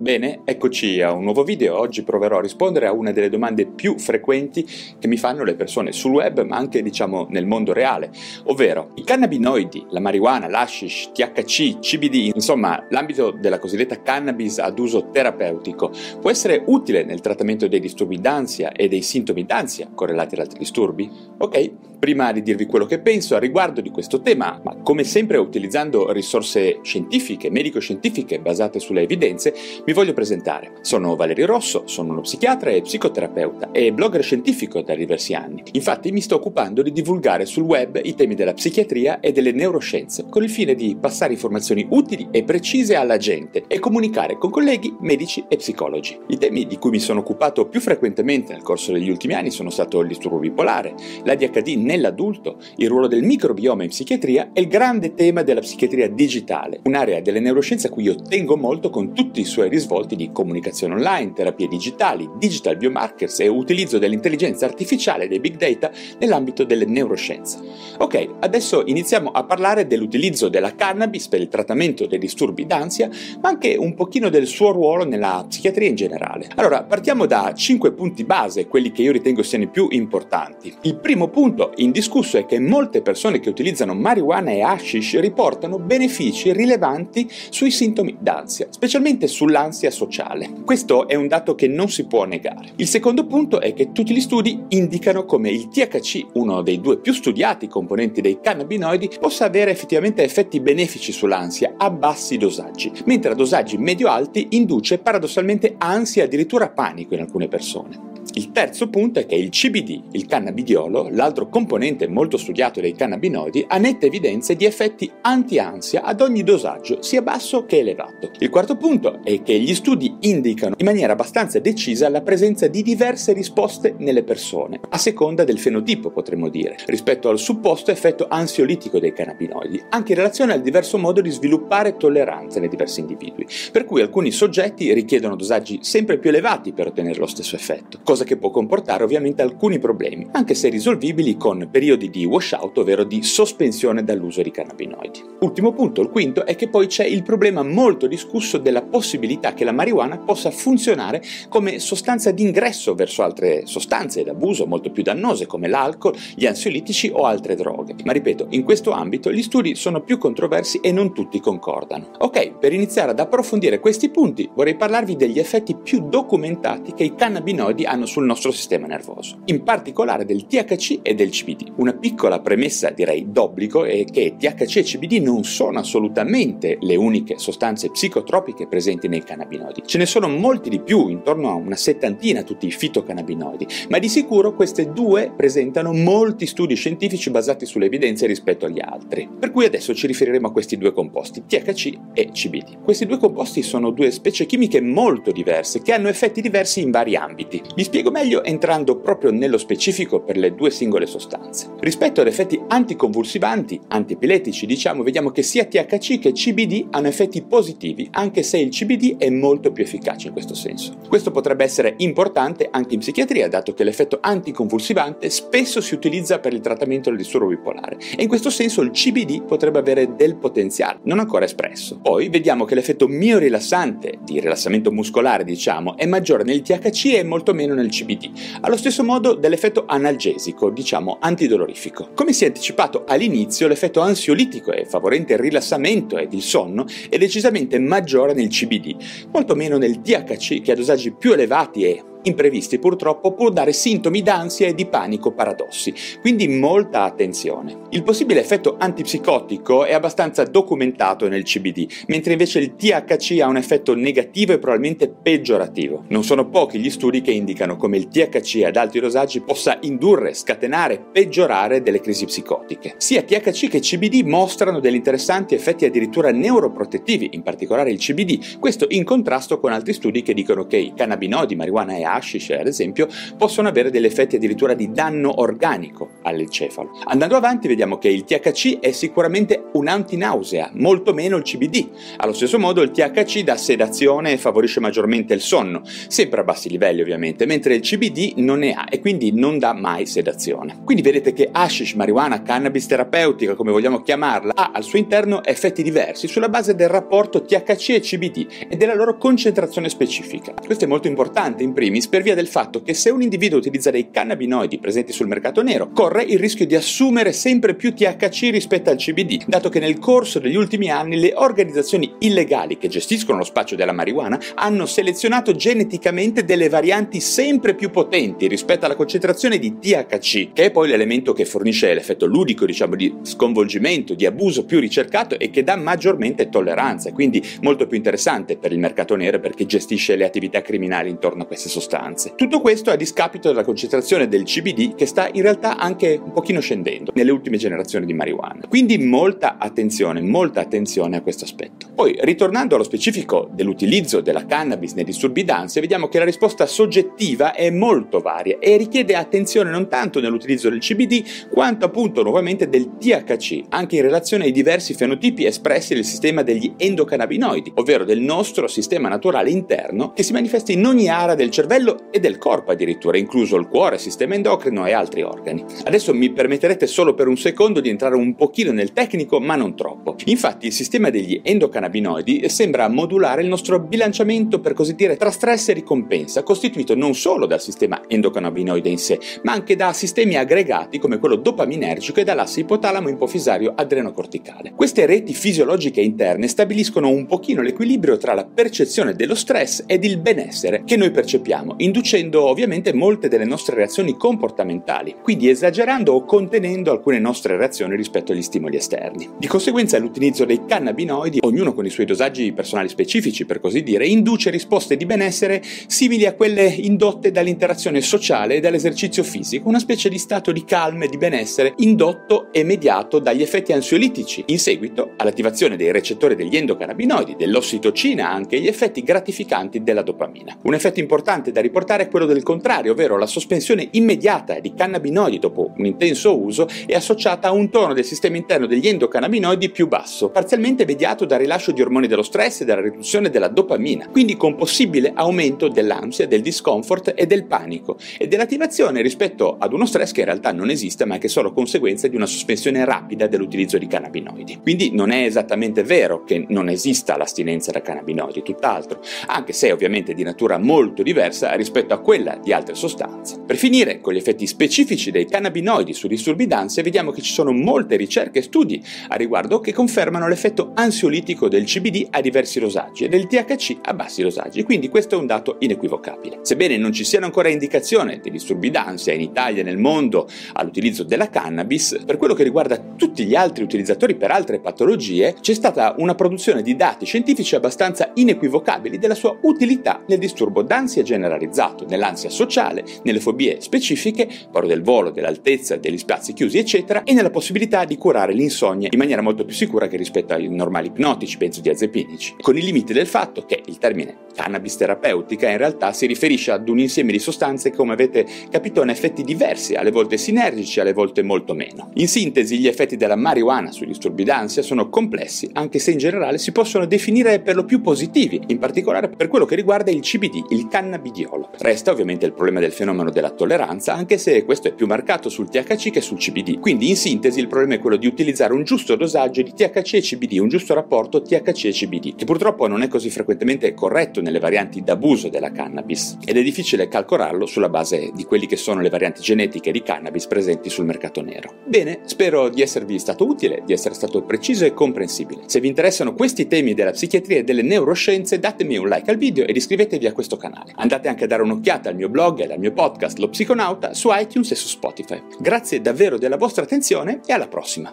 Bene, eccoci a un nuovo video. Oggi proverò a rispondere a una delle domande più frequenti che mi fanno le persone sul web, ma anche diciamo nel mondo reale, ovvero i cannabinoidi, la marijuana, l'hashish, THC, CBD, insomma l'ambito della cosiddetta cannabis ad uso terapeutico può essere utile nel trattamento dei disturbi d'ansia e dei sintomi d'ansia correlati ad altri disturbi? Ok, prima di dirvi quello che penso a riguardo di questo tema, ma come sempre utilizzando risorse scientifiche, medico-scientifiche basate sulle evidenze, mi voglio presentare. Sono Valerio Rosso, sono uno psichiatra e psicoterapeuta e blogger scientifico da diversi anni. Infatti mi sto occupando di divulgare sul web i temi della psichiatria e delle neuroscienze, con il fine di passare informazioni utili e precise alla gente e comunicare con colleghi medici e psicologi. I temi di cui mi sono occupato più frequentemente nel corso degli ultimi anni sono stato il disturbo bipolare, l'ADHD nell'adulto, il ruolo del microbioma in psichiatria e il grande tema della psichiatria digitale, un'area delle neuroscienze a cui io tengo molto con tutti i suoi risvolti risvolti di comunicazione online, terapie digitali, digital biomarkers e utilizzo dell'intelligenza artificiale e dei big data nell'ambito delle neuroscienze. Ok, adesso iniziamo a parlare dell'utilizzo della cannabis per il trattamento dei disturbi d'ansia, ma anche un pochino del suo ruolo nella psichiatria in generale. Allora, partiamo da 5 punti base, quelli che io ritengo siano i più importanti. Il primo punto indiscusso è che molte persone che utilizzano marijuana e hashish riportano benefici rilevanti sui sintomi d'ansia, specialmente sull'ansia l'ansia sociale. Questo è un dato che non si può negare. Il secondo punto è che tutti gli studi indicano come il THC, uno dei due più studiati componenti dei cannabinoidi, possa avere effettivamente effetti benefici sull'ansia a bassi dosaggi, mentre a dosaggi medio-alti induce paradossalmente ansia e addirittura panico in alcune persone. Il terzo punto è che il CBD, il cannabidiolo, l'altro componente molto studiato dei cannabinoidi, ha nette evidenze di effetti anti-ansia ad ogni dosaggio, sia basso che elevato. Il quarto punto è che gli studi indicano in maniera abbastanza decisa la presenza di diverse risposte nelle persone, a seconda del fenotipo potremmo dire, rispetto al supposto effetto ansiolitico dei cannabinoidi, anche in relazione al diverso modo di sviluppare tolleranza nei diversi individui, per cui alcuni soggetti richiedono dosaggi sempre più elevati per ottenere lo stesso effetto, cosa che può comportare ovviamente alcuni problemi, anche se risolvibili con periodi di washout, ovvero di sospensione dall'uso di cannabinoidi. Ultimo punto, il quinto, è che poi c'è il problema molto discusso della possibilità che la marijuana possa funzionare come sostanza d'ingresso verso altre sostanze d'abuso molto più dannose come l'alcol, gli ansiolitici o altre droghe. Ma ripeto, in questo ambito gli studi sono più controversi e non tutti concordano. Ok, per iniziare ad approfondire questi punti vorrei parlarvi degli effetti più documentati che i cannabinoidi hanno sul nostro sistema nervoso, in particolare del THC e del CBD. Una piccola premessa, direi d'obbligo, è che THC e CBD non sono assolutamente le uniche sostanze psicotropiche presenti nei cannabinoidi. Ce ne sono molti di più, intorno a una settantina tutti i fitocannabinoidi, ma di sicuro queste due presentano molti studi scientifici basati sulle evidenze rispetto agli altri. Per cui adesso ci riferiremo a questi due composti, THC e CBD. Questi due composti sono due specie chimiche molto diverse che hanno effetti diversi in vari ambiti. Vi spiego meglio entrando proprio nello specifico per le due singole sostanze. Rispetto ad effetti anticonvulsivanti, antipiletici, diciamo, vediamo che sia THC che CBD hanno effetti positivi, anche se il CBD è molto più efficace in questo senso. Questo potrebbe essere importante anche in psichiatria, dato che l'effetto anticonvulsivante spesso si utilizza per il trattamento del disturbo bipolare e in questo senso il CBD potrebbe avere del potenziale, non ancora espresso. Poi vediamo che l'effetto miorilassante, di rilassamento muscolare diciamo, è maggiore nel THC e molto meno nel CBD, allo stesso modo dell'effetto analgesico, diciamo antidolorifico. Come si è anticipato all'inizio, l'effetto ansiolitico e favorente il rilassamento ed il sonno è decisamente maggiore nel CBD, molto meno nel THC che a dosaggi più elevati e imprevisti purtroppo può dare sintomi d'ansia e di panico paradossi, quindi molta attenzione. Il possibile effetto antipsicotico è abbastanza documentato nel CBD, mentre invece il THC ha un effetto negativo e probabilmente peggiorativo. Non sono pochi gli studi che indicano come il THC ad alti dosaggi possa indurre, scatenare, peggiorare delle crisi psicotiche. Sia THC che CBD mostrano degli interessanti effetti addirittura neuroprotettivi, in particolare il CBD, questo in contrasto con altri studi che dicono che i cannabinoidi, marijuana e hashish, ad esempio, possono avere degli effetti addirittura di danno organico all'encefalo. Andando avanti vediamo che il THC è sicuramente un antinausea, molto meno il CBD. Allo stesso modo il THC dà sedazione e favorisce maggiormente il sonno, sempre a bassi livelli ovviamente, mentre il CBD non ne ha e quindi non dà mai sedazione. Quindi vedete che hashish, marijuana, cannabis terapeutica, come vogliamo chiamarla, ha al suo interno effetti diversi sulla base del rapporto THC e CBD e della loro concentrazione specifica. Questo è molto importante in primis primis per via del fatto che se un individuo utilizza dei cannabinoidi presenti sul mercato nero, corre il rischio di assumere sempre più THC rispetto al CBD, dato che nel corso degli ultimi anni le organizzazioni illegali che gestiscono lo spaccio della marijuana hanno selezionato geneticamente delle varianti sempre più potenti rispetto alla concentrazione di THC, che è poi l'elemento che fornisce l'effetto ludico, diciamo, di sconvolgimento, di abuso più ricercato e che dà maggiormente tolleranza, quindi molto più interessante per il mercato nero perché gestisce le attività criminali intorno a queste sostanze sostanze. Tutto questo a discapito della concentrazione del CBD che sta in realtà anche un pochino scendendo nelle ultime generazioni di marijuana. Quindi molta attenzione, molta attenzione a questo aspetto. Poi, ritornando allo specifico dell'utilizzo della cannabis nei disturbi d'ansia, vediamo che la risposta soggettiva è molto varia e richiede attenzione non tanto nell'utilizzo del CBD quanto appunto nuovamente del THC, anche in relazione ai diversi fenotipi espressi nel sistema degli endocannabinoidi, ovvero del nostro sistema naturale interno che si manifesta in ogni area del cervello cervello e del corpo addirittura, incluso il cuore, sistema endocrino e altri organi. Adesso mi permetterete solo per un secondo di entrare un pochino nel tecnico, ma non troppo. Infatti il sistema degli endocannabinoidi sembra modulare il nostro bilanciamento, per così dire, tra stress e ricompensa, costituito non solo dal sistema endocannabinoide in sé, ma anche da sistemi aggregati come quello dopaminergico e dall'asse ipotalamo ipofisario adrenocorticale. Queste reti fisiologiche interne stabiliscono un pochino l'equilibrio tra la percezione dello stress ed il benessere che noi percepiamo facciamo, inducendo ovviamente molte delle nostre reazioni comportamentali, quindi esagerando o contenendo alcune nostre reazioni rispetto agli stimoli esterni. Di conseguenza l'utilizzo dei cannabinoidi, ognuno con i suoi dosaggi personali specifici per così dire, induce risposte di benessere simili a quelle indotte dall'interazione sociale e dall'esercizio fisico, una specie di stato di calma e di benessere indotto e mediato dagli effetti ansiolitici, in seguito all'attivazione dei recettori degli endocannabinoidi, dell'ossitocina anche gli effetti gratificanti della dopamina. Un effetto importante da riportare è quello del contrario, ovvero la sospensione immediata di cannabinoidi dopo un intenso uso è associata a un tono del sistema interno degli endocannabinoidi più basso, parzialmente mediato dal rilascio di ormoni dello stress e dalla riduzione della dopamina, quindi con possibile aumento dell'ansia, del discomfort e del panico e dell'attivazione rispetto ad uno stress che in realtà non esiste ma che è solo conseguenza di una sospensione rapida dell'utilizzo di cannabinoidi. Quindi non è esattamente vero che non esista l'astinenza da cannabinoidi, tutt'altro, anche se ovviamente di natura molto diversa rispetto a quella di altre sostanze. Per finire, con gli effetti specifici dei cannabinoidi sui disturbi d'ansia, vediamo che ci sono molte ricerche e studi a riguardo che confermano l'effetto ansiolitico del CBD a diversi dosaggi e del THC a bassi dosaggi, quindi questo è un dato inequivocabile. Sebbene non ci siano ancora indicazioni dei disturbi d'ansia in Italia e nel mondo all'utilizzo della cannabis, per quello che riguarda tutti gli altri utilizzatori per altre patologie, c'è stata una produzione di dati scientifici abbastanza inequivocabili della sua utilità nel disturbo d'ansia generale generalizzato nell'ansia sociale, nelle fobie specifiche, paura del volo, dell'altezza, degli spazi chiusi, eccetera, e nella possibilità di curare l'insonnia in maniera molto più sicura che rispetto ai normali ipnotici, benzodiazepinici, con i limiti del fatto che il termine cannabis terapeutica in realtà si riferisce ad un insieme di sostanze che, come avete capito, hanno effetti diversi, alle volte sinergici, alle volte molto meno. In sintesi, gli effetti della marijuana sui disturbi d'ansia sono complessi, anche se in generale si possono definire per lo più positivi, in particolare per quello che riguarda il CBD, il cannabidiolo cannabidiolo. Resta ovviamente il problema del fenomeno della tolleranza, anche se questo è più marcato sul THC che sul CBD. Quindi in sintesi il problema è quello di utilizzare un giusto dosaggio di THC e CBD, un giusto rapporto THC e CBD, che purtroppo non è così frequentemente corretto nelle varianti d'abuso della cannabis ed è difficile calcolarlo sulla base di quelli che sono le varianti genetiche di cannabis presenti sul mercato nero. Bene, spero di esservi stato utile, di essere stato preciso e comprensibile. Se vi interessano questi temi della psichiatria e delle neuroscienze, datemi un like al video ed iscrivetevi a questo canale. Andate anche a dare un'occhiata al mio blog e al mio podcast Lo Psiconauta su iTunes e su Spotify. Grazie davvero della vostra attenzione e alla prossima.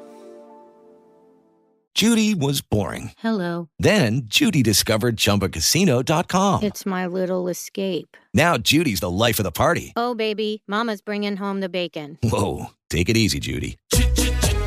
Judy was boring. Hello. Then Judy discovered ChumbaCasino.com. It's my little escape. Now Judy's the life of the party. Oh, baby, Mama's bringing home the bacon. Whoa, take it easy, Judy.